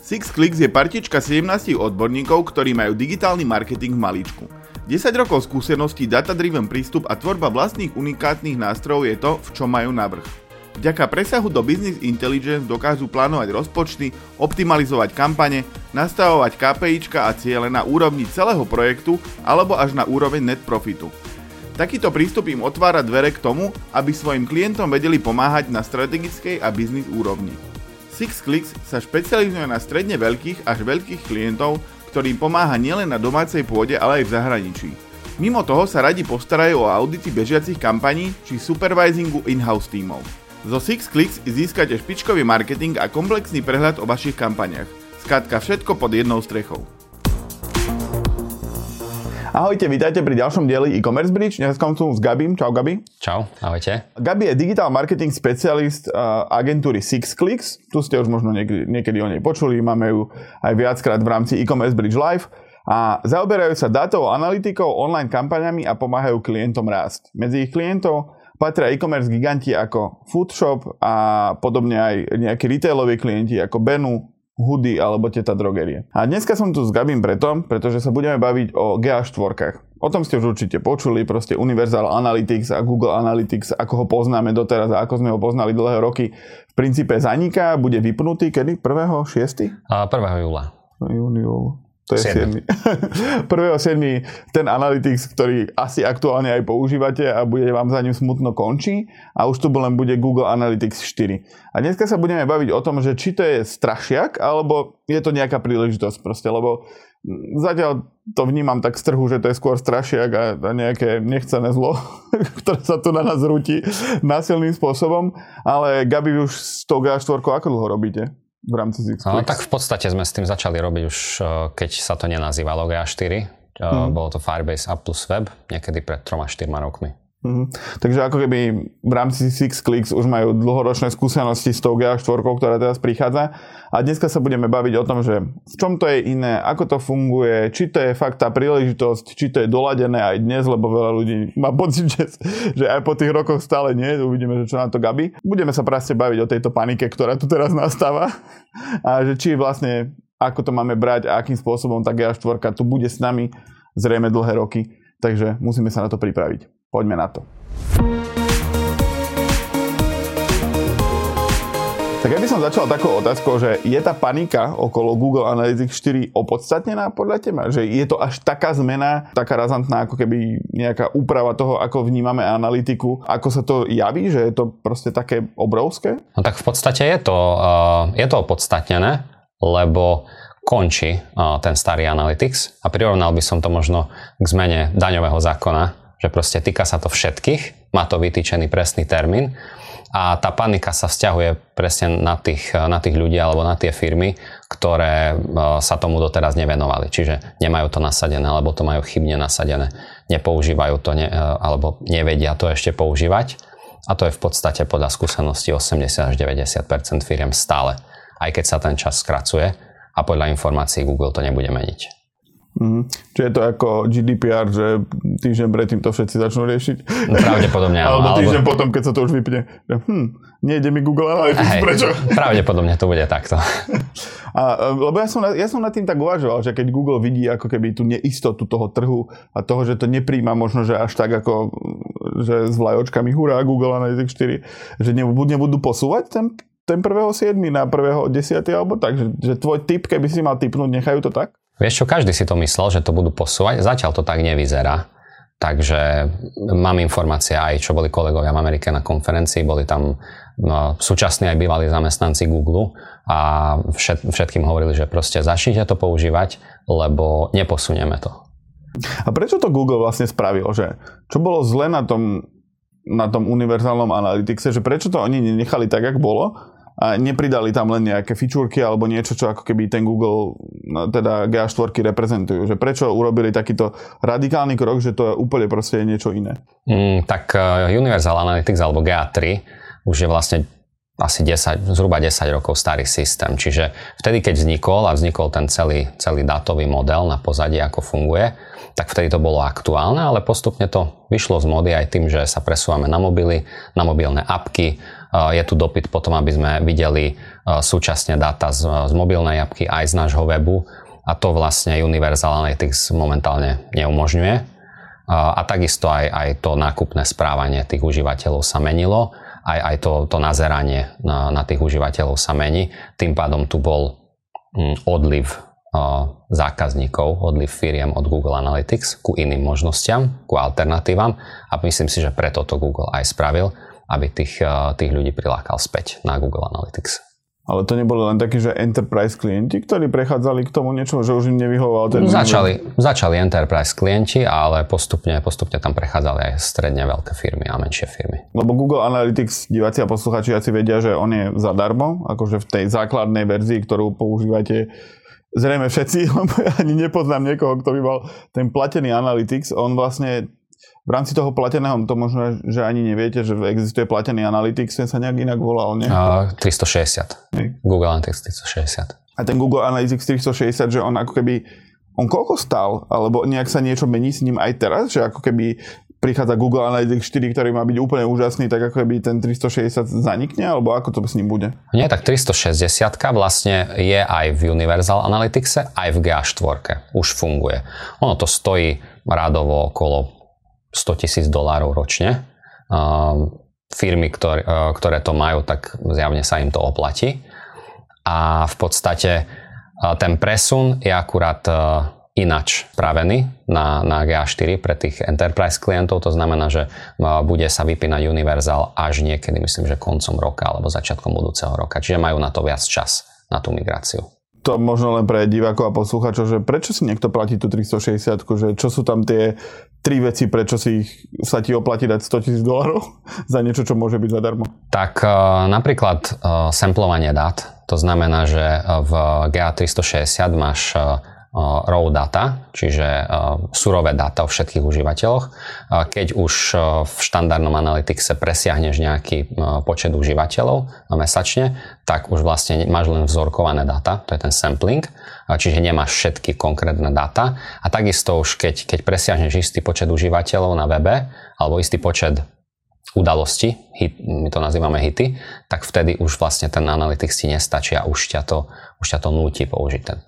SixClicks je partička 17 odborníkov, ktorí majú digitálny marketing v maličku. 10 rokov skúseností, data-driven prístup a tvorba vlastných unikátnych nástrojov je to, v čom majú navrh. Vďaka presahu do Business Intelligence dokážu plánovať rozpočty, optimalizovať kampane, nastavovať KPIčka a ciele na úrovni celého projektu alebo až na úroveň net profitu. Takýto prístup im otvára dvere k tomu, aby svojim klientom vedeli pomáhať na strategickej a biznis úrovni. SixClicks sa špecializuje na stredne veľkých až veľkých klientov, ktorým pomáha nielen na domácej pôde, ale aj v zahraničí. Mimo toho sa radi postarajú o audity bežiacich kampaní či supervisingu in-house tímov. Zo SixClicks získate špičkový marketing a komplexný prehľad o vašich kampaniach. Skrátka všetko pod jednou strechou. Ahojte, vítajte pri ďalšom dieli e-commerce bridge. Dnes som s Gabim. Čau Gabi. Čau, ahojte. Gabi je digital marketing specialist uh, agentúry SixClicks. Tu ste už možno niekedy, niekedy o nej počuli. Máme ju aj viackrát v rámci e-commerce bridge live. A zaoberajú sa dátovou analytikou, online kampaňami a pomáhajú klientom rásť. Medzi ich klientov patria e-commerce giganti ako Foodshop a podobne aj nejakí retailoví klienti ako Benu, hudy alebo teta drogerie. A dneska som tu s Gabim preto, pretože sa budeme baviť o GA4. O tom ste už určite počuli, proste Universal Analytics a Google Analytics, ako ho poznáme doteraz a ako sme ho poznali dlhé roky, v princípe zaniká, bude vypnutý kedy? 1.6.? 1. júla. Júniu. To je 7. 1.7. ten Analytics, ktorý asi aktuálne aj používate a bude vám za ním smutno končí a už tu len bude Google Analytics 4. A dneska sa budeme baviť o tom, že či to je strašiak, alebo je to nejaká príležitosť proste, lebo zatiaľ to vnímam tak z trhu, že to je skôr strašiak a, a nejaké nechcené zlo, ktoré sa tu na nás rúti násilným spôsobom. Ale Gabi už s tou G4 ako dlho robíte? V rámci Zixflix? No, tak v podstate sme s tým začali robiť už, eh, keď sa to nenazývalo GA4. Mm. Bolo to Firebase App plus Web niekedy pred 3-4 rokmi. Mm-hmm. Takže ako keby v rámci Six Clicks už majú dlhoročné skúsenosti s tou GA4, ktorá teraz prichádza. A dneska sa budeme baviť o tom, že v čom to je iné, ako to funguje, či to je fakt tá príležitosť, či to je doladené aj dnes, lebo veľa ľudí má pocit, že, že aj po tých rokoch stále nie. Uvidíme, že čo na to Gabi. Budeme sa proste baviť o tejto panike, ktorá tu teraz nastáva. A že či vlastne, ako to máme brať a akým spôsobom tá GA4 tu bude s nami zrejme dlhé roky. Takže musíme sa na to pripraviť. Poďme na to. Tak ja by som začal takou otázkou, že je tá panika okolo Google Analytics 4 opodstatnená podľa teba? Že je to až taká zmena, taká razantná ako keby nejaká úprava toho, ako vnímame analytiku, ako sa to javí, že je to proste také obrovské? No tak v podstate je to, uh, je to opodstatnené, lebo končí uh, ten starý Analytics a prirovnal by som to možno k zmene daňového zákona, že proste týka sa to všetkých, má to vytýčený presný termín a tá panika sa vzťahuje presne na tých, na tých ľudí alebo na tie firmy, ktoré e, sa tomu doteraz nevenovali. Čiže nemajú to nasadené alebo to majú chybne nasadené, nepoužívajú to ne, e, alebo nevedia to ešte používať. A to je v podstate podľa skúsenosti 80 až 90% firiem stále, aj keď sa ten čas skracuje a podľa informácií Google to nebude meniť. Mm. Čiže je to ako GDPR, že týždeň predtým to všetci začnú riešiť. No, pravdepodobne áno. alebo týždeň alebo... potom, keď sa to už vypne. Že, hm, nejde mi Google Analytics, Hej, prečo? Pravdepodobne to bude takto. A, lebo ja som, ja som nad tým tak uvažoval, že keď Google vidí ako keby tú neistotu toho trhu a toho, že to nepríjma možno, že až tak ako že s vlajočkami hurá Google Analytics 4, že nebudú, nebudú posúvať ten ten 1.7. na 1.10. alebo tak, že, že tvoj typ, keby si mal typnúť, nechajú to tak? Vieš čo, každý si to myslel, že to budú posúvať. Zatiaľ to tak nevyzerá. Takže mám informácie aj, čo boli kolegovia v Amerike na konferencii, boli tam no, súčasní aj bývalí zamestnanci Google a všet, všetkým hovorili, že proste začnite to používať, lebo neposunieme to. A prečo to Google vlastne spravil? Že čo bolo zle na tom, na tom univerzálnom analytixe, že prečo to oni nenechali tak, jak bolo a nepridali tam len nejaké fičúrky alebo niečo, čo ako keby ten Google, no, teda GA4 reprezentujú. Že prečo urobili takýto radikálny krok, že to je úplne proste niečo iné? Mm, tak uh, Universal Analytics alebo GA3 už je vlastne asi 10, zhruba 10 rokov starý systém. Čiže vtedy, keď vznikol a vznikol ten celý, celý dátový model na pozadí, ako funguje, tak vtedy to bolo aktuálne, ale postupne to vyšlo z mody aj tým, že sa presúvame na mobily, na mobilné apky, je tu dopyt potom, aby sme videli súčasne dáta z, z mobilnej apky aj z nášho webu a to vlastne Universal Analytics momentálne neumožňuje. A takisto aj, aj to nákupné správanie tých užívateľov sa menilo, aj, aj to, to nazeranie na, na tých užívateľov sa mení. Tým pádom tu bol mm, odliv zákazníkov, odliv firiem od Google Analytics ku iným možnostiam, ku alternatívam a myslím si, že preto to Google aj spravil, aby tých, tých ľudí prilákal späť na Google Analytics. Ale to neboli len takí, že enterprise klienti, ktorí prechádzali k tomu niečo, že už im nevyhovoval ten... Začali, začali enterprise klienti, ale postupne, postupne tam prechádzali aj stredne veľké firmy a menšie firmy. Lebo Google Analytics, diváci a posluchači asi vedia, že on je zadarmo, akože v tej základnej verzii, ktorú používate zrejme všetci, lebo ja ani nepoznám niekoho, kto by mal ten platený Analytics. On vlastne v rámci toho plateného, to možno, že ani neviete, že existuje platený Analytics, ten sa nejak inak volal, nie? Uh, 360. Hej. Google Analytics 360. A ten Google Analytics 360, že on ako keby on koľko stál? Alebo nejak sa niečo mení s ním aj teraz? Že ako keby prichádza Google Analytics 4, ktorý má byť úplne úžasný, tak ako keby ten 360 zanikne, alebo ako to s ním bude? Nie, tak 360 vlastne je aj v Universal Analytics, aj v GA4. Už funguje. Ono to stojí rádovo okolo 100 tisíc dolárov ročne. firmy, ktoré, ktoré to majú, tak zjavne sa im to oplatí. A v podstate ten presun je akurát inač spravený na, na GA4 pre tých enterprise klientov. To znamená, že bude sa vypínať Universal až niekedy, myslím, že koncom roka alebo začiatkom budúceho roka. Čiže majú na to viac čas, na tú migráciu. To možno len pre divákov a poslucháčov, že prečo si niekto platí tú 360, že čo sú tam tie tri veci, prečo si ich, sa ti oplatí dať 100 tisíc dolarov za niečo, čo môže byť zadarmo? Tak napríklad samplovanie dát. To znamená, že v GA360 máš raw data, čiže surové data o všetkých užívateľoch. Keď už v štandardnom Analyticse presiahneš nejaký počet užívateľov mesačne, tak už vlastne máš len vzorkované data, to je ten sampling, čiže nemáš všetky konkrétne data. A takisto už keď, keď presiahneš istý počet užívateľov na webe, alebo istý počet udalosti, hit, my to nazývame hity, tak vtedy už vlastne ten Analytics ti nestačí a už ťa to, už ťa to núti použiť ten,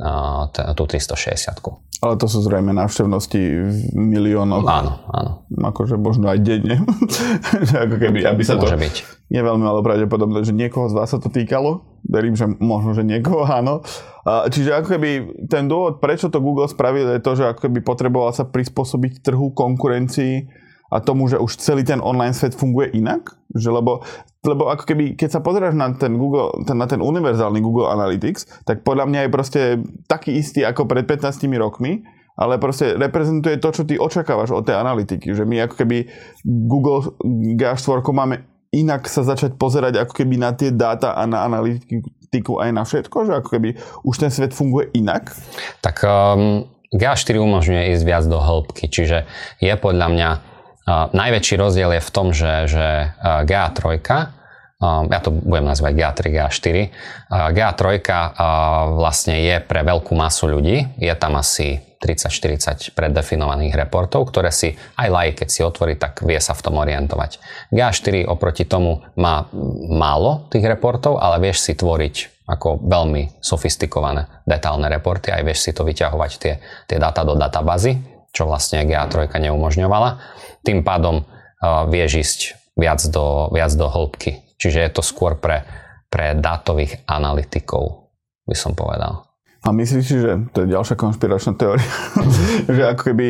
ten, tú 360. Ale to sú zrejme návštevnosti v miliónoch. Áno, áno. Akože možno aj denne. ako keby, aby sa Môže to... byť. Je veľmi malo pravdepodobné, že niekoho z vás sa to týkalo. Verím, že možno, že niekoho áno. Čiže ako keby ten dôvod, prečo to Google spravil, je to, že ako keby potreboval sa prispôsobiť trhu konkurencii a tomu, že už celý ten online svet funguje inak? Že lebo, lebo ako keby, keď sa pozeráš na ten, Google, ten, na ten univerzálny Google Analytics, tak podľa mňa je proste taký istý ako pred 15 rokmi, ale proste reprezentuje to, čo ty očakávaš od tej analytiky. Že my ako keby Google GA4 máme inak sa začať pozerať ako keby na tie dáta a na analytiku aj na všetko, že ako keby už ten svet funguje inak? Tak um, GA4 umožňuje ísť viac do hĺbky, čiže je podľa mňa najväčší rozdiel je v tom, že, že GA3, ja to budem nazvať GA3, GA4, GA3 vlastne je pre veľkú masu ľudí, je tam asi 30-40 preddefinovaných reportov, ktoré si aj like, keď si otvorí, tak vie sa v tom orientovať. GA4 oproti tomu má málo tých reportov, ale vieš si tvoriť ako veľmi sofistikované detálne reporty, aj vieš si to vyťahovať tie, tie dáta do databázy, čo vlastne GA3 neumožňovala tým pádom uh, vieš ísť viac do, viac do hĺbky. Čiže je to skôr pre, pre dátových analytikov, by som povedal. A myslíš si, že to je ďalšia konšpiračná teória, že ako keby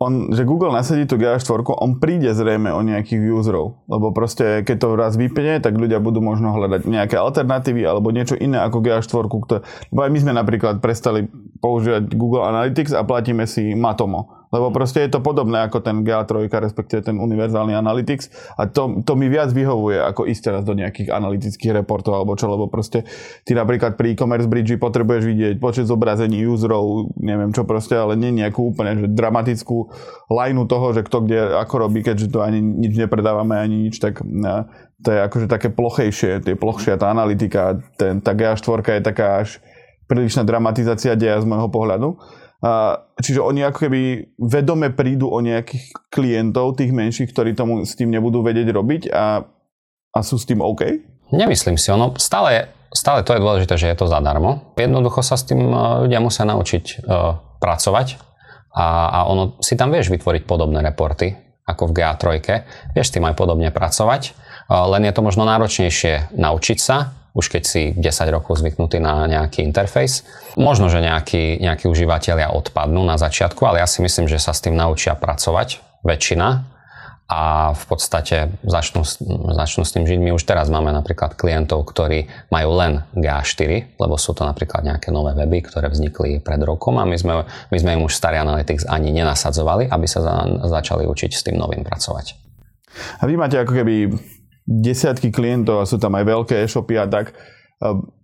on, že Google nasadí tú GA4, on príde zrejme o nejakých userov, lebo proste keď to raz vypne, tak ľudia budú možno hľadať nejaké alternatívy alebo niečo iné ako GA4, ktoré, lebo aj my sme napríklad prestali používať Google Analytics a platíme si Matomo lebo proste je to podobné ako ten GA3, respektíve ten univerzálny Analytics a to, to mi viac vyhovuje ako ísť teraz do nejakých analytických reportov alebo čo, lebo proste ty napríklad pri e-commerce bridge potrebuješ vidieť počet zobrazení userov, neviem čo proste, ale nie nejakú úplne že dramatickú lineu toho, že kto kde ako robí, keďže to ani nič nepredávame, ani nič, tak to je akože také plochejšie, tie plochšia tá analytika, ten, tá GA4 je taká až prílišná dramatizácia deja z môjho pohľadu. A, čiže oni ako keby vedome prídu o nejakých klientov, tých menších, ktorí tomu s tým nebudú vedieť robiť a A sú s tým OK? Nemyslím si. Ono stále, stále to je dôležité, že je to zadarmo. Jednoducho sa s tým e, ľudia musia naučiť uh, pracovať a, a ono si tam vieš vytvoriť podobné reporty ako v GA3. Vieš s tým aj podobne pracovať, uh, len je to možno náročnejšie naučiť sa, už keď si 10 rokov zvyknutý na nejaký interfejs. Možno, že nejakí, nejakí užívateľia odpadnú na začiatku, ale ja si myslím, že sa s tým naučia pracovať väčšina a v podstate začnú, začnú s tým žiť. My už teraz máme napríklad klientov, ktorí majú len GA4, lebo sú to napríklad nejaké nové weby, ktoré vznikli pred rokom a my sme, my sme im už starý Analytics ani nenasadzovali, aby sa za, začali učiť s tým novým pracovať. A vy máte ako keby desiatky klientov a sú tam aj veľké e-shopy a tak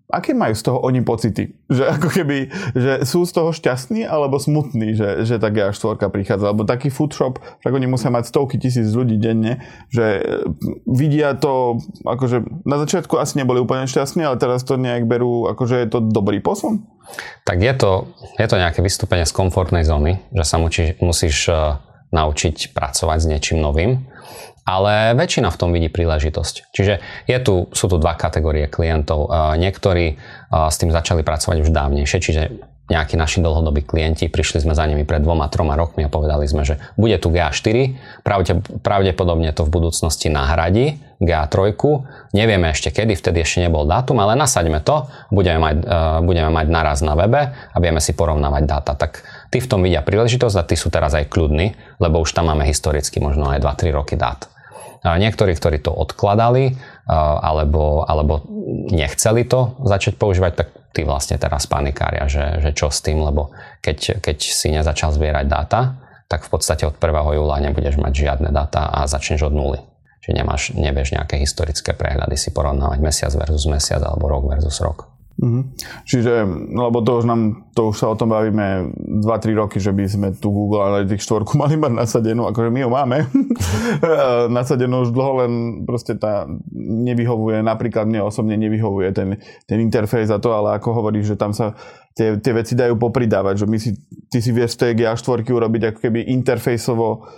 aké majú z toho oni pocity? Že ako keby, že sú z toho šťastní alebo smutní, že, že tá GA4 prichádza? Alebo taký food shop, však oni musia mať stovky tisíc ľudí denne, že e, vidia to, akože na začiatku asi neboli úplne šťastní, ale teraz to nejak berú, akože je to dobrý posun? Tak je to, je to nejaké vystúpenie z komfortnej zóny, že sa musíš, musíš uh, naučiť pracovať s niečím novým ale väčšina v tom vidí príležitosť. Čiže je tu, sú tu dva kategórie klientov. Niektorí s tým začali pracovať už dávnejšie, čiže nejakí naši dlhodobí klienti, prišli sme za nimi pred dvoma, troma rokmi a povedali sme, že bude tu GA4, pravdepodobne to v budúcnosti nahradí GA3, nevieme ešte kedy, vtedy ešte nebol dátum, ale nasaďme to, budeme mať, budeme mať naraz na webe a vieme si porovnávať dáta. Tak tí v tom vidia príležitosť a tí sú teraz aj kľudní, lebo už tam máme historicky možno aj 2-3 roky dát. Niektorí, ktorí to odkladali alebo, alebo nechceli to začať používať, tak tí vlastne teraz panikária, že, že čo s tým, lebo keď, keď si nezačal zbierať dáta, tak v podstate od 1. júla nebudeš mať žiadne dáta a začneš od nuly. Čiže nemáš, nevieš nejaké historické prehľady si porovnávať mesiac versus mesiac alebo rok versus rok. Mm-hmm. Čiže, no lebo to už, nám, to už sa o tom bavíme 2-3 roky, že by sme tu Google Analytics 4 mali mať nasadenú, akože my ju máme nasadenú už dlho, len proste tá nevyhovuje, napríklad mne osobne nevyhovuje ten, ten interfejs a to, ale ako hovoríš, že tam sa tie, tie veci dajú popridávať, že my si, ty si vieš z tej GA4 urobiť ako keby interfejsovo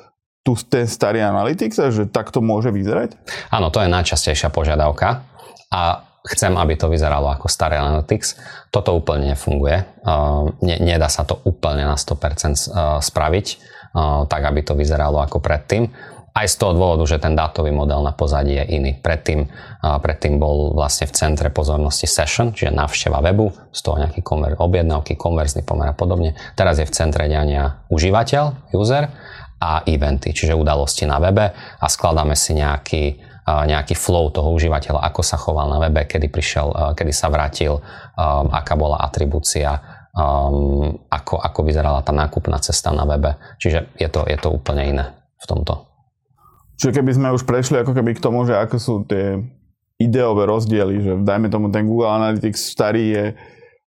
tu ten starý Analytics a že takto môže vyzerať? Áno, to je najčastejšia požiadavka a chcem, aby to vyzeralo ako staré Analytics. Toto úplne nefunguje. Ne, nedá sa to úplne na 100% spraviť, tak aby to vyzeralo ako predtým. Aj z toho dôvodu, že ten dátový model na pozadí je iný. Predtým, predtým bol vlastne v centre pozornosti session, čiže návšteva webu, z toho nejaký konver- objednávky, konverzný pomer a podobne. Teraz je v centre diania užívateľ, user a eventy, čiže udalosti na webe a skladáme si nejaký nejaký flow toho užívateľa, ako sa choval na webe, kedy prišiel, kedy sa vrátil, aká bola atribúcia, ako, ako vyzerala tá nákupná cesta na webe. Čiže je to, je to úplne iné v tomto. Čiže keby sme už prešli ako keby k tomu, že ako sú tie ideové rozdiely, že dajme tomu ten Google Analytics starý je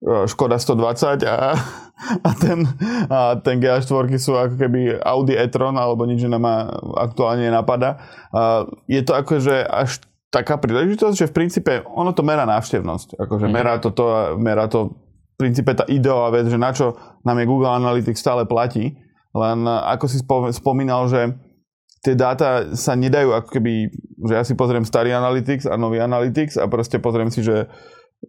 Škoda 120 a a ten, a ten GA4 sú ako keby Audi e-tron alebo nič iné ma aktuálne napadá. A je to akože až taká príležitosť, že v princípe ono to merá návštevnosť. Akože mm-hmm. merá to to, merá to v princípe tá ideová vec, že na čo nám je Google Analytics stále platí. Len ako si spomínal, že tie dáta sa nedajú ako keby, že ja si pozriem starý Analytics a nový Analytics a proste pozriem si, že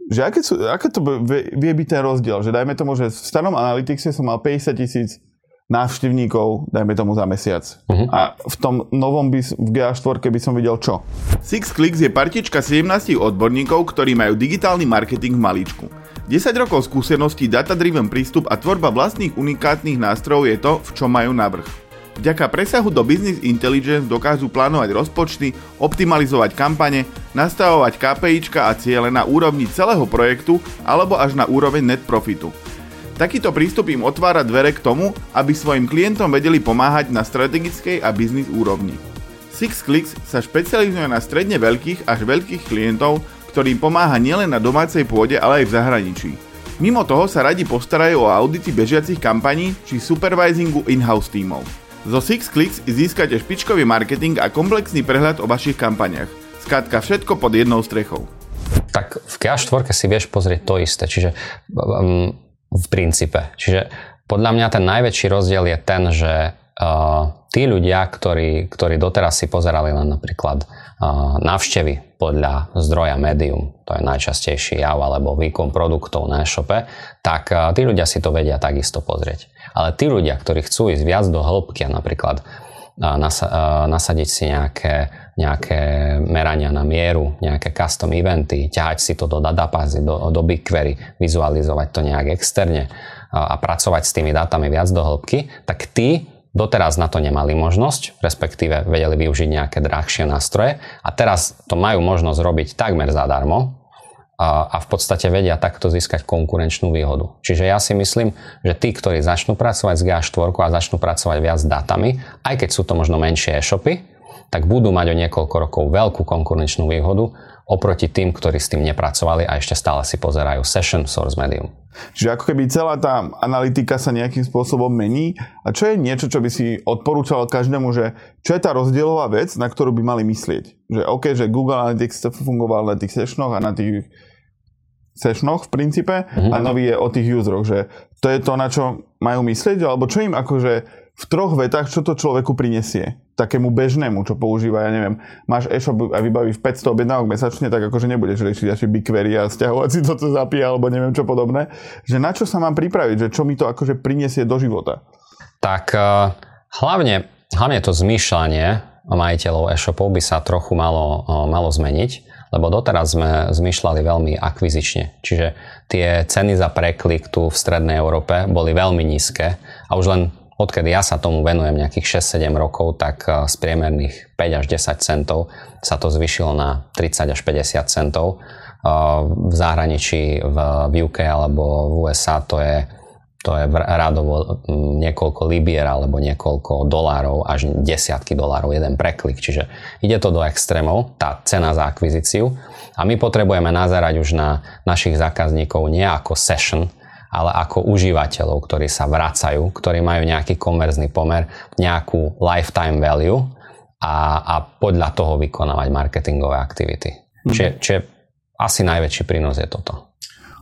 že aké, sú, aké to vie, vie byť ten rozdiel? Že dajme tomu, že v starom Analyticse som mal 50 tisíc návštevníkov, dajme tomu za mesiac. Uh-huh. A v tom novom by, v GA4 by som videl čo? SixClicks je partička 17 odborníkov, ktorí majú digitálny marketing v maličku. 10 rokov skúseností, data-driven prístup a tvorba vlastných unikátnych nástrojov je to, v čom majú navrh. Vďaka presahu do Business Intelligence dokážu plánovať rozpočty, optimalizovať kampane, nastavovať KPIčka a ciele na úrovni celého projektu alebo až na úroveň net profitu. Takýto prístup im otvára dvere k tomu, aby svojim klientom vedeli pomáhať na strategickej a biznis úrovni. SixClicks sa špecializuje na stredne veľkých až veľkých klientov, ktorým pomáha nielen na domácej pôde, ale aj v zahraničí. Mimo toho sa radi postarajú o audity bežiacich kampaní či supervisingu in-house tímov. Zo SixClicks získate špičkový marketing a komplexný prehľad o vašich kampaniach. Skrátka všetko pod jednou strechou. Tak v GA4 si vieš pozrieť to isté, čiže um, v princípe. Čiže podľa mňa ten najväčší rozdiel je ten, že tí ľudia, ktorí, ktorí doteraz si pozerali len napríklad uh, návštevy podľa zdroja medium, to je najčastejší jav alebo výkon produktov na e-shope, tak uh, tí ľudia si to vedia takisto pozrieť. Ale tí ľudia, ktorí chcú ísť viac do hĺbky a napríklad nasadiť si nejaké, nejaké merania na mieru, nejaké custom eventy, ťahať si to do databázy, do, do BigQuery, vizualizovať to nejak externe a pracovať s tými dátami viac do hĺbky, tak tí Doteraz na to nemali možnosť, respektíve vedeli využiť nejaké drahšie nástroje a teraz to majú možnosť robiť takmer zadarmo a, v podstate vedia takto získať konkurenčnú výhodu. Čiže ja si myslím, že tí, ktorí začnú pracovať s GA4 a začnú pracovať viac s datami, aj keď sú to možno menšie e-shopy, tak budú mať o niekoľko rokov veľkú konkurenčnú výhodu oproti tým, ktorí s tým nepracovali a ešte stále si pozerajú session source medium. Čiže ako keby celá tá analytika sa nejakým spôsobom mení. A čo je niečo, čo by si odporúčal každému, že čo je tá rozdielová vec, na ktorú by mali myslieť? Že OK, že Google Analytics fungoval na tých sessionoch a na tých sessionoch v princípe mm-hmm. a nový je o tých useroch, že to je to, na čo majú myslieť, alebo čo im akože v troch vetách, čo to človeku prinesie takému bežnému, čo používa, ja neviem, máš e-shop a vybavíš 500 objednávok mesačne, tak akože nebudeš riešiť asi BigQuery a stiahovať si toto zapíja alebo neviem čo podobné. Že na čo sa mám pripraviť, že čo mi to akože prinesie do života? Tak uh, hlavne, hlavne to zmýšľanie majiteľov e-shopov by sa trochu malo, uh, malo zmeniť, lebo doteraz sme zmýšľali veľmi akvizične. Čiže tie ceny za preklik tu v strednej Európe boli veľmi nízke a už len odkedy ja sa tomu venujem nejakých 6-7 rokov, tak eh, z priemerných 5 až 10 centov sa to zvyšilo na 30 až 50 centov. Eh, v zahraničí, v UK alebo v USA to je, to je rádovo hm, niekoľko libier alebo niekoľko dolárov až desiatky dolárov jeden preklik. Čiže ide to do extrémov, tá cena za akvizíciu. A my potrebujeme nazerať už na našich zákazníkov nie ako session, ale ako užívateľov, ktorí sa vracajú, ktorí majú nejaký konverzný pomer, nejakú lifetime value a, a podľa toho vykonávať marketingové aktivity. Mm. Čiže, čiže asi najväčší prínos je toto.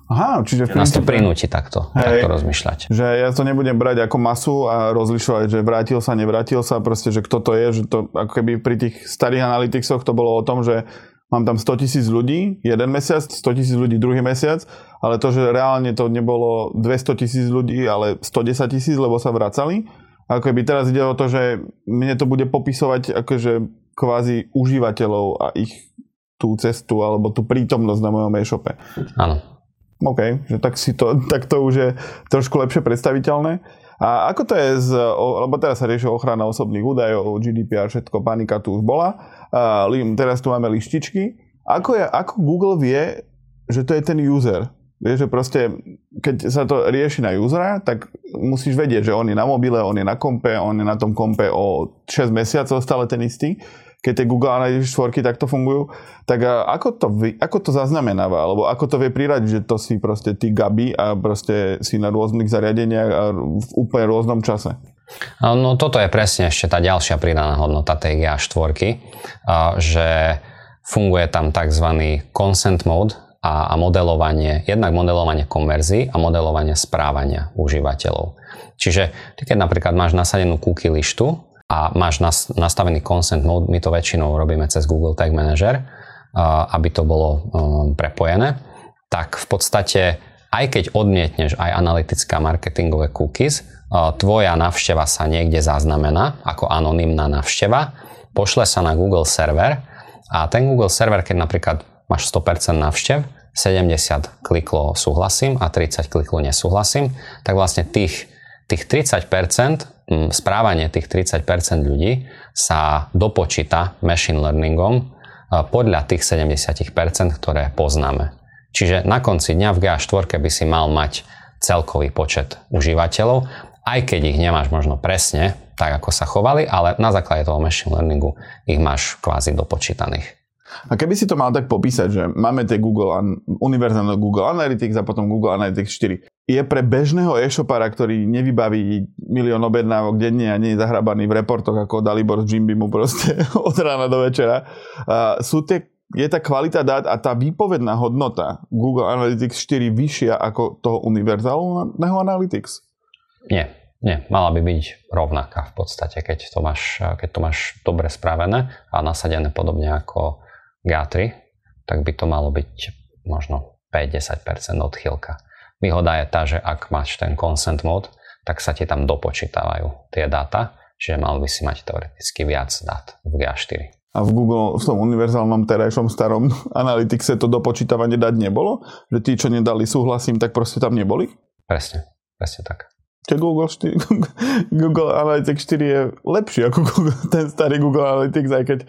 Aha, čiže nás to prinúti takto, hej, takto rozmýšľať. Že ja to nebudem brať ako masu a rozlišovať, že vrátil sa, nevrátil sa, proste, že kto to je, že to ako keby pri tých starých analyticsoch to bolo o tom, že mám tam 100 tisíc ľudí jeden mesiac, 100 tisíc ľudí druhý mesiac ale to, že reálne to nebolo 200 tisíc ľudí, ale 110 tisíc, lebo sa vracali. Ako keby teraz ide o to, že mne to bude popisovať akože kvázi užívateľov a ich tú cestu alebo tú prítomnosť na mojom e-shope. Áno. OK, že tak, si to, tak to už je trošku lepšie predstaviteľné. A ako to je z, lebo teraz sa rieši ochrana osobných údajov, GDPR, všetko, panika tu už bola. A teraz tu máme lištičky. Ako, je, ako Google vie, že to je ten user? Vieš, že proste, keď sa to rieši na usera, tak musíš vedieť, že on je na mobile, on je na kompe, on je na tom kompe o 6 mesiacov stále ten istý. Keď tie Google Analytics 4 takto fungujú, tak ako to, ako to zaznamenáva, alebo ako to vie priradiť, že to si proste ty Gabi a proste si na rôznych zariadeniach a v úplne rôznom čase? No toto je presne ešte tá ďalšia pridaná hodnota tej GA4, že funguje tam tzv. consent mode, a, a modelovanie, jednak modelovanie konverzií a modelovanie správania užívateľov. Čiže ty keď napríklad máš nasadenú cookie lištu a máš nas, nastavený consent mode, my to väčšinou robíme cez Google Tag Manager, aby to bolo um, prepojené, tak v podstate aj keď odmietneš aj analytické marketingové cookies, tvoja návšteva sa niekde zaznamená ako anonymná návšteva, pošle sa na Google server a ten Google server, keď napríklad máš 100% návštev, 70 kliklo súhlasím a 30 kliklo nesúhlasím, tak vlastne tých, tých 30%, mm, správanie tých 30% ľudí sa dopočíta machine learningom e, podľa tých 70%, ktoré poznáme. Čiže na konci dňa v GA4 by si mal mať celkový počet užívateľov, aj keď ich nemáš možno presne, tak ako sa chovali, ale na základe toho machine learningu ich máš kvázi dopočítaných. A keby si to mal tak popísať, že máme tie Google, univerzálne Google Analytics a potom Google Analytics 4. Je pre bežného e-shopara, ktorý nevybaví milión objednávok denne a nie je zahrabaný v reportoch ako Dalibor z Jimby mu proste od rána do večera. Uh, sú tie, je tá kvalita dát a tá výpovedná hodnota Google Analytics 4 vyššia ako toho univerzálneho Analytics? Nie Nie, mala by byť rovnaká v podstate, keď to máš, keď to máš dobre spravené a nasadené podobne ako GA3, tak by to malo byť možno 5-10% odchýlka. Výhoda je tá, že ak máš ten consent mode, tak sa ti tam dopočítavajú tie dáta, čiže mal by si mať teoreticky viac dát v GA4. A v Google, v tom univerzálnom terajšom starom Analyticse to dopočítavanie dať nebolo? Že tí, čo nedali súhlasím, tak proste tam neboli? Presne, presne tak. Čiže Google, 4, Google Analytics 4 je lepší ako Google, ten starý Google Analytics, aj keď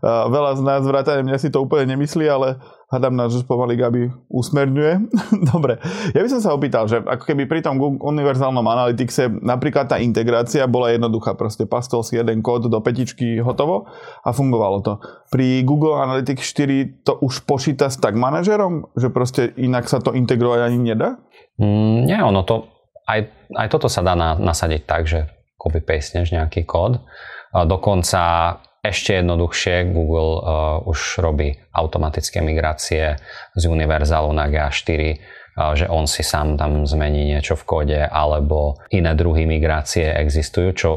veľa z nás vrátane mňa si to úplne nemyslí, ale hádam nás, že pomaly Gabi usmerňuje. Dobre, ja by som sa opýtal, že ako keby pri tom univerzálnom Analyticse napríklad tá integrácia bola jednoduchá, proste pastol si jeden kód do petičky hotovo a fungovalo to. Pri Google Analytics 4 to už počíta s tag manažerom, že proste inak sa to integrovať ani nedá? Mm, nie, ono to aj, aj toto sa dá na, nasadiť tak, že copy-pasteneš nejaký kód. Dokonca ešte jednoduchšie Google uh, už robí automatické migrácie z univerzálu na GA4, uh, že on si sám tam zmení niečo v kóde, alebo iné druhy migrácie existujú, čo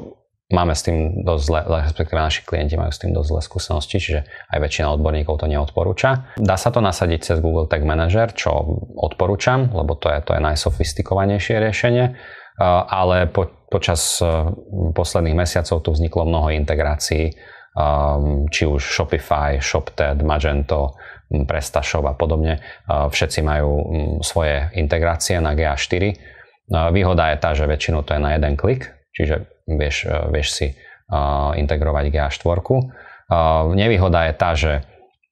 máme s tým dosť zle, respektíve naši klienti majú s tým dosť zlé skúsenosti, čiže aj väčšina odborníkov to neodporúča. Dá sa to nasadiť cez Google Tag Manager, čo odporúčam, lebo to je, to je najsofistikovanejšie riešenie, ale po, počas posledných mesiacov tu vzniklo mnoho integrácií, či už Shopify, ShopTed, Magento, PrestaShop a podobne. Všetci majú svoje integrácie na GA4. Výhoda je tá, že väčšinou to je na jeden klik, čiže vieš, e, vieš si e, integrovať GA4. E, nevýhoda je tá, že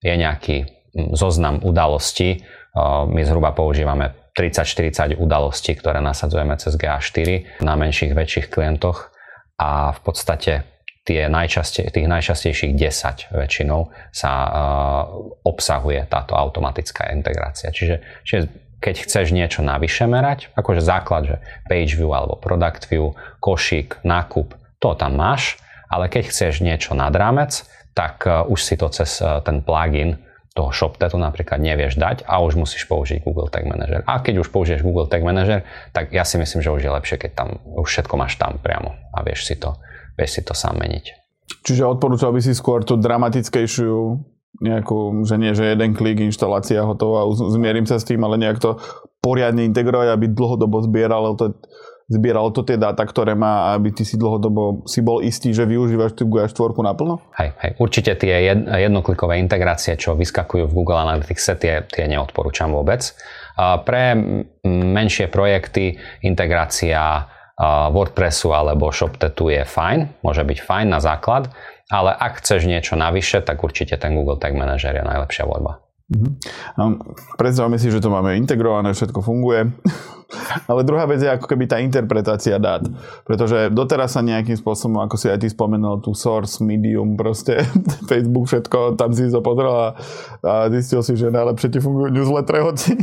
je nejaký zoznam udalostí. My zhruba používame 30-40 udalostí, ktoré nasadzujeme cez GA4 na menších, väčších klientoch a v podstate tie najčastie, tých najčastejších 10 väčšinou sa uh, obsahuje táto automatická integrácia. Čiže, čiže keď chceš niečo navyše merať, akože základ, že page view alebo product view, košík, nákup, to tam máš, ale keď chceš niečo nad rámec, tak uh, už si to cez uh, ten plugin toho ShopTetu napríklad nevieš dať a už musíš použiť Google Tag Manager. A keď už použiješ Google Tag Manager, tak ja si myslím, že už je lepšie, keď tam už všetko máš tam priamo a vieš si to, vieš si to sám meniť. Čiže odporúčal by si skôr tú dramatickejšiu nejakú, že nie, že jeden klik, inštalácia hotová, zmierim sa s tým, ale nejak to poriadne integrovať, aby dlhodobo zbieralo to, zbieralo to tie dáta, ktoré má, aby ty si dlhodobo si bol istý, že využívaš tú Google 4 naplno? Hej, hej, určite tie jednoklikové integrácie, čo vyskakujú v Google Analytics, tie, tie neodporúčam vôbec. Pre menšie projekty integrácia WordPressu alebo ShopTetu je fajn, môže byť fajn na základ, ale ak chceš niečo navyše, tak určite ten Google Tag Manager je najlepšia voľba. Mm-hmm. Predstavme si, že to máme integrované, všetko funguje. Ale druhá vec je ako keby tá interpretácia dát. Pretože doteraz sa nejakým spôsobom, ako si aj ty spomenul, tú source, medium, proste Facebook, všetko, tam si to pozrel a, a zistil si, že najlepšie ti fungujú newslettere, hoci,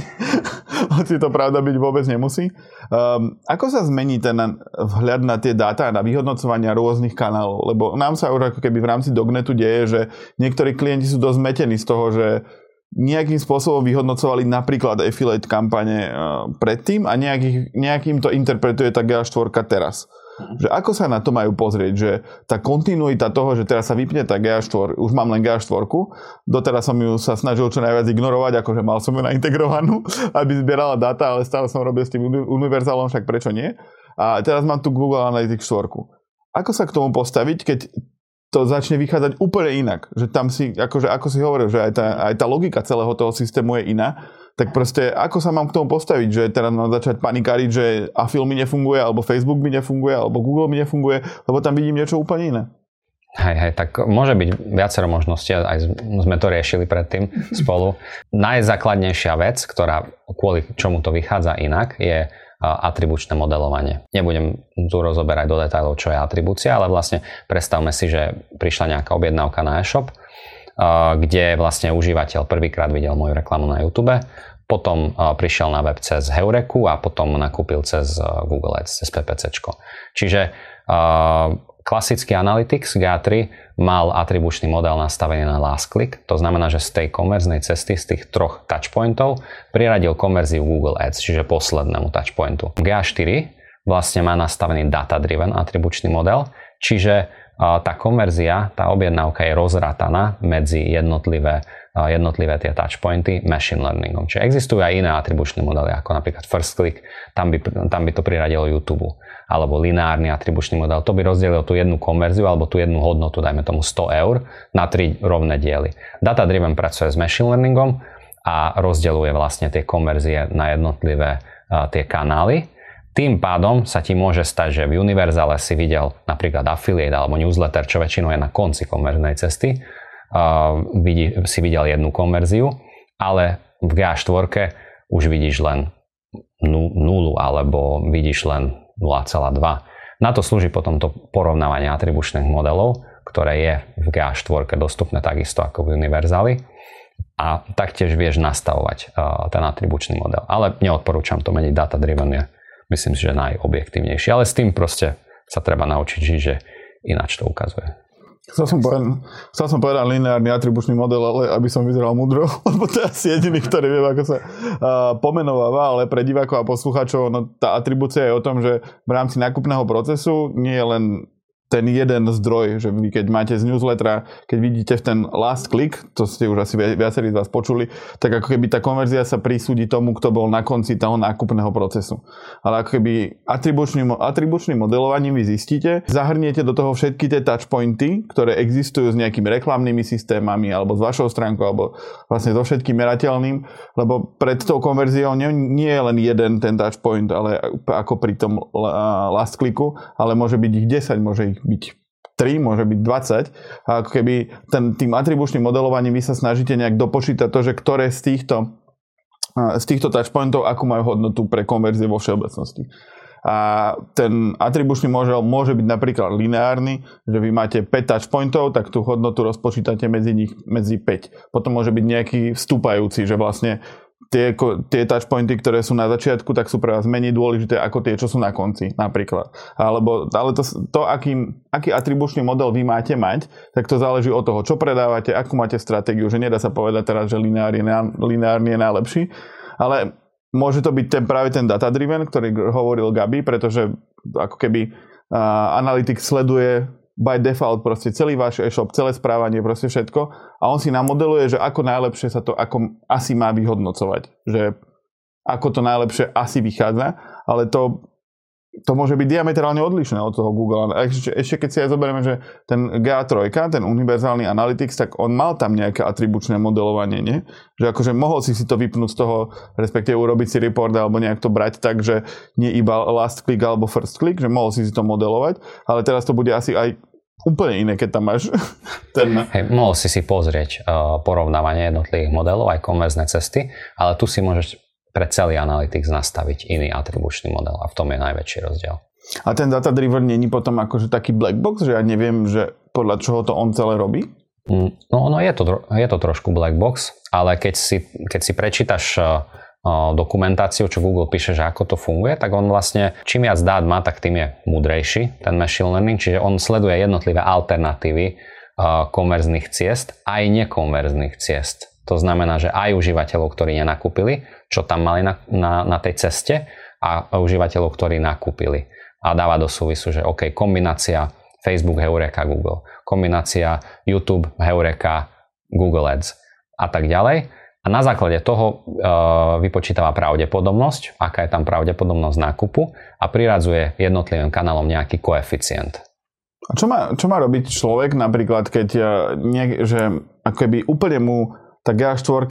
hoci to pravda byť vôbec nemusí. Um, ako sa zmení ten vhľad na tie dáta, na vyhodnocovania rôznych kanálov? Lebo nám sa už ako keby v rámci Dognetu deje, že niektorí klienti sú dosť zmetení z toho, že nejakým spôsobom vyhodnocovali napríklad affiliate kampane eh, predtým a nejaký, nejakým to interpretuje tá GA4 teraz. Že ako sa na to majú pozrieť, že tá kontinuita toho, že teraz sa vypne tá GA4, už mám len GA4, doteraz som ju sa snažil čo najviac ignorovať, akože mal som ju naintegrovanú, aby zbierala dáta, ale stále som robil s tým univerzálom, však prečo nie? A teraz mám tu Google Analytics 4. Ako sa k tomu postaviť, keď to začne vychádzať úplne inak. Že tam si, akože, ako si hovoril, že aj tá, aj tá logika celého toho systému je iná, tak proste ako sa mám k tomu postaviť, že teraz mám začať panikáriť, že Afil mi nefunguje, alebo Facebook mi nefunguje, alebo Google mi nefunguje, lebo tam vidím niečo úplne iné. Hej, hej, tak môže byť viacero možností, aj sme to riešili predtým spolu. Najzákladnejšia vec, ktorá kvôli čomu to vychádza inak, je atribučné modelovanie. Nebudem tu rozoberať do detailov, čo je atribúcia, ale vlastne predstavme si, že prišla nejaká objednávka na e-shop, kde vlastne užívateľ prvýkrát videl moju reklamu na YouTube, potom prišiel na web cez Heureku a potom nakúpil cez Google Ads, cez PPC. Čiže Klasický Analytics GA3 mal atribučný model nastavený na last click, to znamená, že z tej konverznej cesty, z tých troch touchpointov priradil konverziu Google Ads, čiže poslednému touchpointu. GA4 vlastne má nastavený data-driven atribučný model, čiže tá konverzia, tá objednávka je rozrataná medzi jednotlivé, jednotlivé tie touchpointy machine learningom. Čiže existujú aj iné atribučné modely, ako napríklad first click, tam by, tam by to priradilo YouTube, alebo lineárny atribučný model, to by rozdelil tú jednu konverziu alebo tú jednu hodnotu, dajme tomu 100 eur, na tri rovné diely. Data driven pracuje s machine learningom a rozdeluje vlastne tie konverzie na jednotlivé tie kanály tým pádom sa ti môže stať, že v Univerzale si videl napríklad affiliate alebo newsletter, čo väčšinou je na konci konverznej cesty, uh, vidí, si videl jednu konverziu, ale v GA4 už vidíš len nulu alebo vidíš len 0,2. Na to slúži potom to porovnávanie atribučných modelov, ktoré je v GA4 dostupné takisto ako v Univerzali a taktiež vieš nastavovať uh, ten atribučný model. Ale neodporúčam to meniť, data driven je myslím si, že najobjektívnejší. Ale s tým proste sa treba naučiť žiť, že ináč to ukazuje. Chcel som, povedať, chcel som povedať lineárny atribučný model, ale aby som vyzeral mudro, lebo to je asi jediný, ktorý viem, ako sa uh, pomenováva, ale pre divákov a poslucháčov no, tá atribúcia je o tom, že v rámci nákupného procesu nie je len ten jeden zdroj, že vy keď máte z newslettera, keď vidíte v ten last click, to ste už asi viacerí z vás počuli, tak ako keby tá konverzia sa prisúdi tomu, kto bol na konci toho nákupného procesu. Ale ako keby atribučným, atribučným modelovaním vy zistíte, zahrniete do toho všetky tie touchpointy, ktoré existujú s nejakými reklamnými systémami, alebo s vašou stránkou, alebo vlastne so všetkým merateľným, lebo pred tou konverziou nie, nie je len jeden ten touchpoint, ale ako pri tom last clicku, ale môže byť ich 10, môže byť 3, môže byť 20. A ako keby ten, tým atribučným modelovaním vy sa snažíte nejak dopočítať to, že ktoré z týchto, z týchto touchpointov, akú majú hodnotu pre konverzie vo všeobecnosti. A ten atribučný model môže byť napríklad lineárny, že vy máte 5 touchpointov, tak tú hodnotu rozpočítate medzi nich medzi 5. Potom môže byť nejaký vstúpajúci, že vlastne tie, tie touchpointy, ktoré sú na začiatku, tak sú pre vás menej dôležité ako tie, čo sú na konci, napríklad. Alebo, ale to, to aký, aký atribučný model vy máte mať, tak to záleží od toho, čo predávate, akú máte stratégiu, že nedá sa povedať teraz, že lineár je, je najlepší, ale môže to byť ten, práve ten data-driven, ktorý hovoril Gabi, pretože ako keby uh, Analytics sleduje by default proste celý váš e-shop, celé správanie, proste všetko a on si namodeluje, že ako najlepšie sa to ako asi má vyhodnocovať, že ako to najlepšie asi vychádza, ale to to môže byť diametrálne odlišné od toho Google. Ešte, ešte keď si aj zoberieme, že ten GA3, ten univerzálny analytics, tak on mal tam nejaké atribučné modelovanie, nie? Že akože mohol si si to vypnúť z toho, respektíve urobiť si report alebo nejak to brať tak, že nie iba last click alebo first click, že mohol si si to modelovať, ale teraz to bude asi aj úplne iné, keď tam máš ten... Hej, mohol si si pozrieť uh, porovnávanie jednotlivých modelov, aj konverzné cesty, ale tu si môžeš pre celý Analytics nastaviť iný atribučný model a v tom je najväčší rozdiel. A ten data driver není potom akože taký black box, že ja neviem, že podľa čoho to on celé robí? Mm, no, no je, to, je to trošku black box, ale keď si, keď si prečítaš dokumentáciu, čo Google píše, že ako to funguje, tak on vlastne, čím viac dát má, tak tým je múdrejší, ten machine learning, čiže on sleduje jednotlivé alternatívy konverzných ciest, aj nekonverzných ciest. To znamená, že aj užívateľov, ktorí nenakúpili, čo tam mali na, na, na tej ceste a užívateľov, ktorí nakúpili. A dáva do súvisu, že OK, kombinácia Facebook, Heureka, Google, kombinácia YouTube, Heureka, Google Ads a tak ďalej. Na základe toho e, vypočítava pravdepodobnosť, aká je tam pravdepodobnosť nákupu a priradzuje jednotlivým kanálom nejaký koeficient. A čo má, čo má robiť človek napríklad, keď e, nie, že akoby úplne mu tá GA4,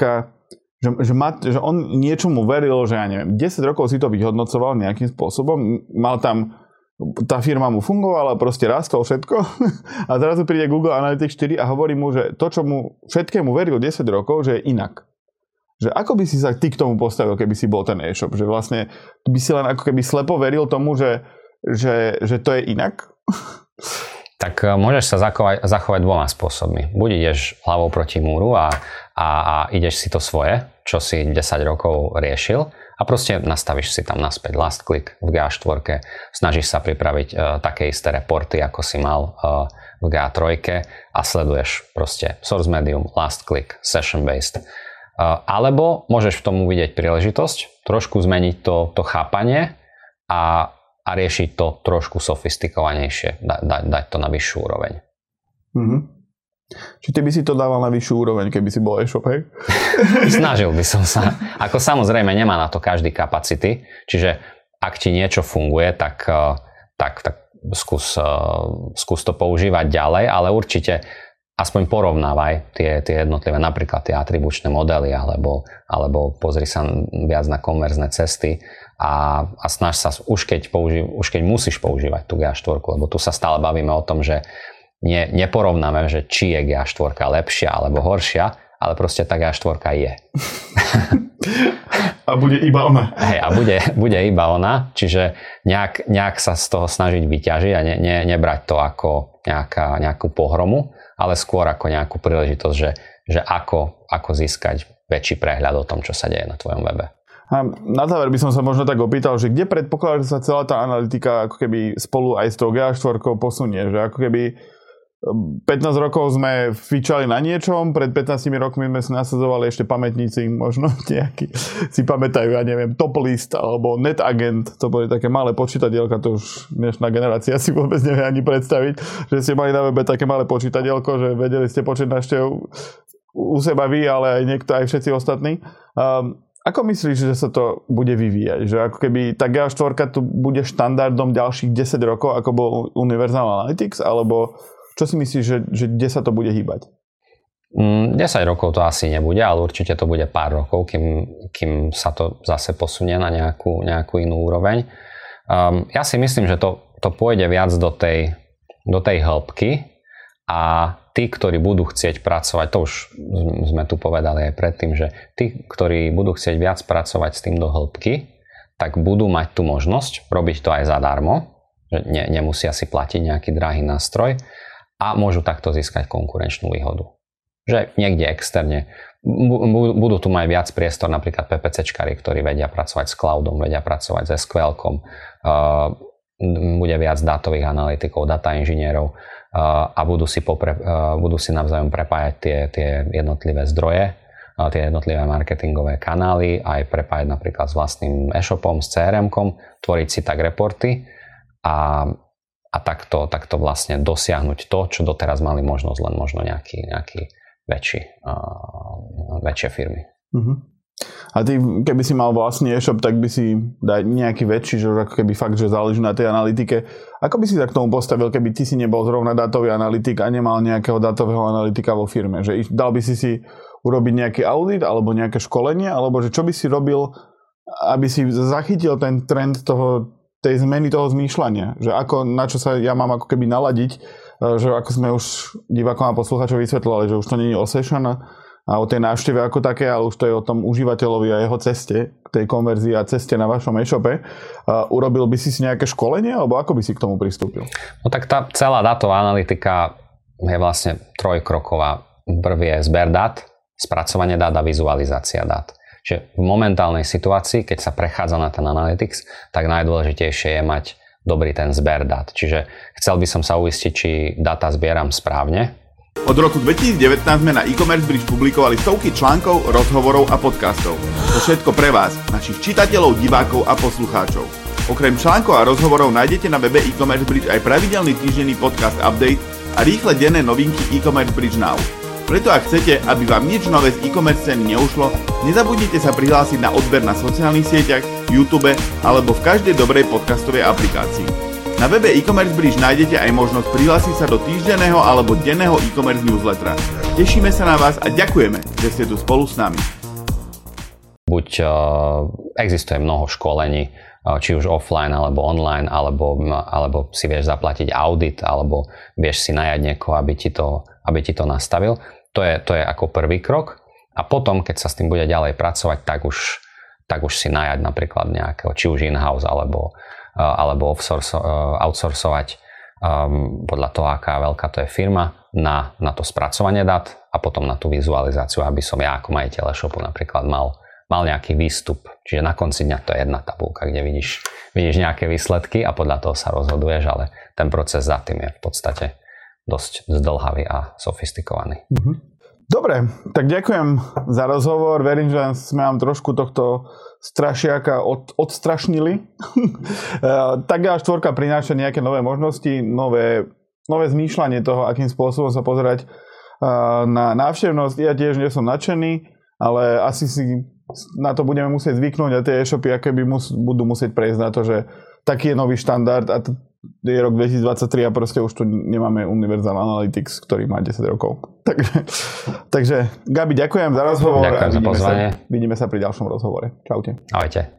že, že, má, že on niečomu veril, že ja neviem, 10 rokov si to vyhodnocoval nejakým spôsobom, mal tam tá firma mu fungovala, proste rastol všetko a zrazu príde Google Analytics 4 a hovorí mu, že to, čo mu všetkému veril 10 rokov, že je inak. Že ako by si sa ty k tomu postavil, keby si bol ten e-shop? Že vlastne by si len ako keby slepo veril tomu, že, že, že to je inak? tak e, môžeš sa zachovať, zachovať dvoma spôsobmi. Buď ideš hlavou proti múru a, a, a ideš si to svoje, čo si 10 rokov riešil a proste nastavíš si tam naspäť last click v GA4, snažíš sa pripraviť uh, také isté reporty, ako si mal uh, v GA3 a sleduješ proste source medium, last click, session based. Alebo môžeš v tom uvidieť príležitosť, trošku zmeniť to, to chápanie a a riešiť to trošku sofistikovanejšie, da, da, dať to na vyššiu úroveň. Mm-hmm. Či ty by si to dával na vyššiu úroveň, keby si bol e-shop, hej? Snažil by som sa. Ako samozrejme nemá na to každý kapacity, čiže ak ti niečo funguje, tak, eh, tak, tak skús, eh, skús to používať ďalej, ale určite aspoň porovnávaj tie, tie jednotlivé, napríklad tie atribučné modely, alebo, alebo pozri sa viac na konverzné cesty a, a snaž sa, už keď, použi, už keď musíš používať tú GA4, lebo tu sa stále bavíme o tom, že nie, neporovnáme, že či je GA4 lepšia alebo horšia, ale proste tá GA4 je. a bude iba ona. Hej, a bude, bude iba ona, čiže nejak, nejak sa z toho snažiť vyťažiť a ne, ne, nebrať to ako nejaká, nejakú pohromu, ale skôr ako nejakú príležitosť, že, že ako, ako získať väčší prehľad o tom, čo sa deje na tvojom webe. A na záver by som sa možno tak opýtal, že kde predpokladá, že sa celá tá analytika ako keby spolu aj s tou GA4 posunie, že ako keby 15 rokov sme fičali na niečom, pred 15 rokmi sme si nasadzovali ešte pamätníci, možno nejakí si pamätajú, ja neviem, Top List alebo NetAgent, to boli také malé počítadielka, to už dnešná generácia si vôbec nevie ani predstaviť, že ste mali na webe také malé počítadielko, že vedeli ste počet návštev u seba vy, ale aj niekto, aj všetci ostatní. Um, ako myslíš, že sa to bude vyvíjať? Že ako keby tá GA4 tu bude štandardom ďalších 10 rokov, ako bol Universal Analytics, alebo čo si myslíš, že, že kde sa to bude hýbať? 10 mm, rokov to asi nebude, ale určite to bude pár rokov, kým, kým sa to zase posunie na nejakú, nejakú inú úroveň. Um, ja si myslím, že to, to pôjde viac do tej, do tej hĺbky a tí, ktorí budú chcieť pracovať, to už sme tu povedali aj predtým, že tí, ktorí budú chcieť viac pracovať s tým do hĺbky, tak budú mať tú možnosť robiť to aj zadarmo, že ne, nemusia si platiť nejaký drahý nástroj a môžu takto získať konkurenčnú výhodu. Že niekde externe budú tu mať viac priestor napríklad PPCčkári, ktorí vedia pracovať s cloudom, vedia pracovať s SQL, bude viac dátových analytikov, data inžinierov a budú si, popre, budú si navzájom prepájať tie, tie jednotlivé zdroje, tie jednotlivé marketingové kanály, aj prepájať napríklad s vlastným e-shopom, s CRM-kom, tvoriť si tak reporty a a takto, takto vlastne dosiahnuť to, čo doteraz mali možnosť len možno nejaký, nejaký väčší, uh, väčšie firmy. Uh-huh. A ty, keby si mal vlastný e-shop, tak by si dať nejaký väčší, že ako keby fakt, že záleží na tej analytike. Ako by si sa k tomu postavil, keby ty si nebol zrovna dátový analytik a nemal nejakého dátového analytika vo firme? Že dal by si si urobiť nejaký audit alebo nejaké školenie, alebo že čo by si robil, aby si zachytil ten trend toho tej zmeny toho zmýšľania, že ako, na čo sa ja mám ako keby naladiť, e, že ako sme už divákom a poslucháčom vysvetľovali, že už to je o session a o tej návšteve ako také, ale už to je o tom užívateľovi a jeho ceste, k tej konverzii a ceste na vašom e-shope. Uh, urobil by si si nejaké školenie, alebo ako by si k tomu pristúpil? No tak tá celá dátová analytika je vlastne trojkroková. Prvý je zber dát, spracovanie dát a vizualizácia dát. Čiže v momentálnej situácii, keď sa prechádza na ten analytics, tak najdôležitejšie je mať dobrý ten zber dát. Čiže chcel by som sa uistiť, či data zbieram správne. Od roku 2019 sme na e-commerce bridge publikovali stovky článkov, rozhovorov a podcastov. To všetko pre vás, našich čitateľov, divákov a poslucháčov. Okrem článkov a rozhovorov nájdete na webe e-commerce bridge aj pravidelný týždenný podcast update a rýchle denné novinky e-commerce bridge now. Preto ak chcete, aby vám nič nové z e-commerce ceny neušlo, nezabudnite sa prihlásiť na odber na sociálnych sieťach, YouTube alebo v každej dobrej podcastovej aplikácii. Na webe e-commerce bridge nájdete aj možnosť prihlásiť sa do týždenného alebo denného e-commerce newslettera. Tešíme sa na vás a ďakujeme, že ste tu spolu s nami. Buď uh, existuje mnoho školení, uh, či už offline alebo online, alebo, alebo si vieš zaplatiť audit, alebo vieš si najať niekoho, aby ti to, aby ti to nastavil. To je, to je ako prvý krok. A potom, keď sa s tým bude ďalej pracovať, tak už, tak už si najať napríklad nejakého, či už in-house alebo, eh, alebo eh, outsourcovať um, podľa toho, aká veľká to je firma, na, na to spracovanie dát a potom na tú vizualizáciu, aby som ja ako majiteľ shopu napríklad mal, mal nejaký výstup. Čiže na konci dňa to je jedna tabulka, kde vidíš, vidíš nejaké výsledky a podľa toho sa rozhoduješ, ale ten proces za tým je v podstate dosť zdlhavý a sofistikovaný. Uh-huh. Dobre, tak ďakujem za rozhovor. Verím, že sme vám trošku tohto strašiaka od, odstrašnili. tak a štvorka prináša nejaké nové možnosti, nové, nové zmýšľanie toho, akým spôsobom sa pozerať na návštevnosť. Ja tiež nie som nadšený, ale asi si na to budeme musieť zvyknúť a tie e-shopy aké by mus, budú musieť prejsť na to, že taký je nový štandard a t- je rok 2023 a proste už tu nemáme Universal Analytics, ktorý má 10 rokov. Takže, takže Gabi, ďakujem za rozhovor. Ďakujem za vidíme pozvanie. Sa, vidíme sa pri ďalšom rozhovore. Čaute. Ahojte.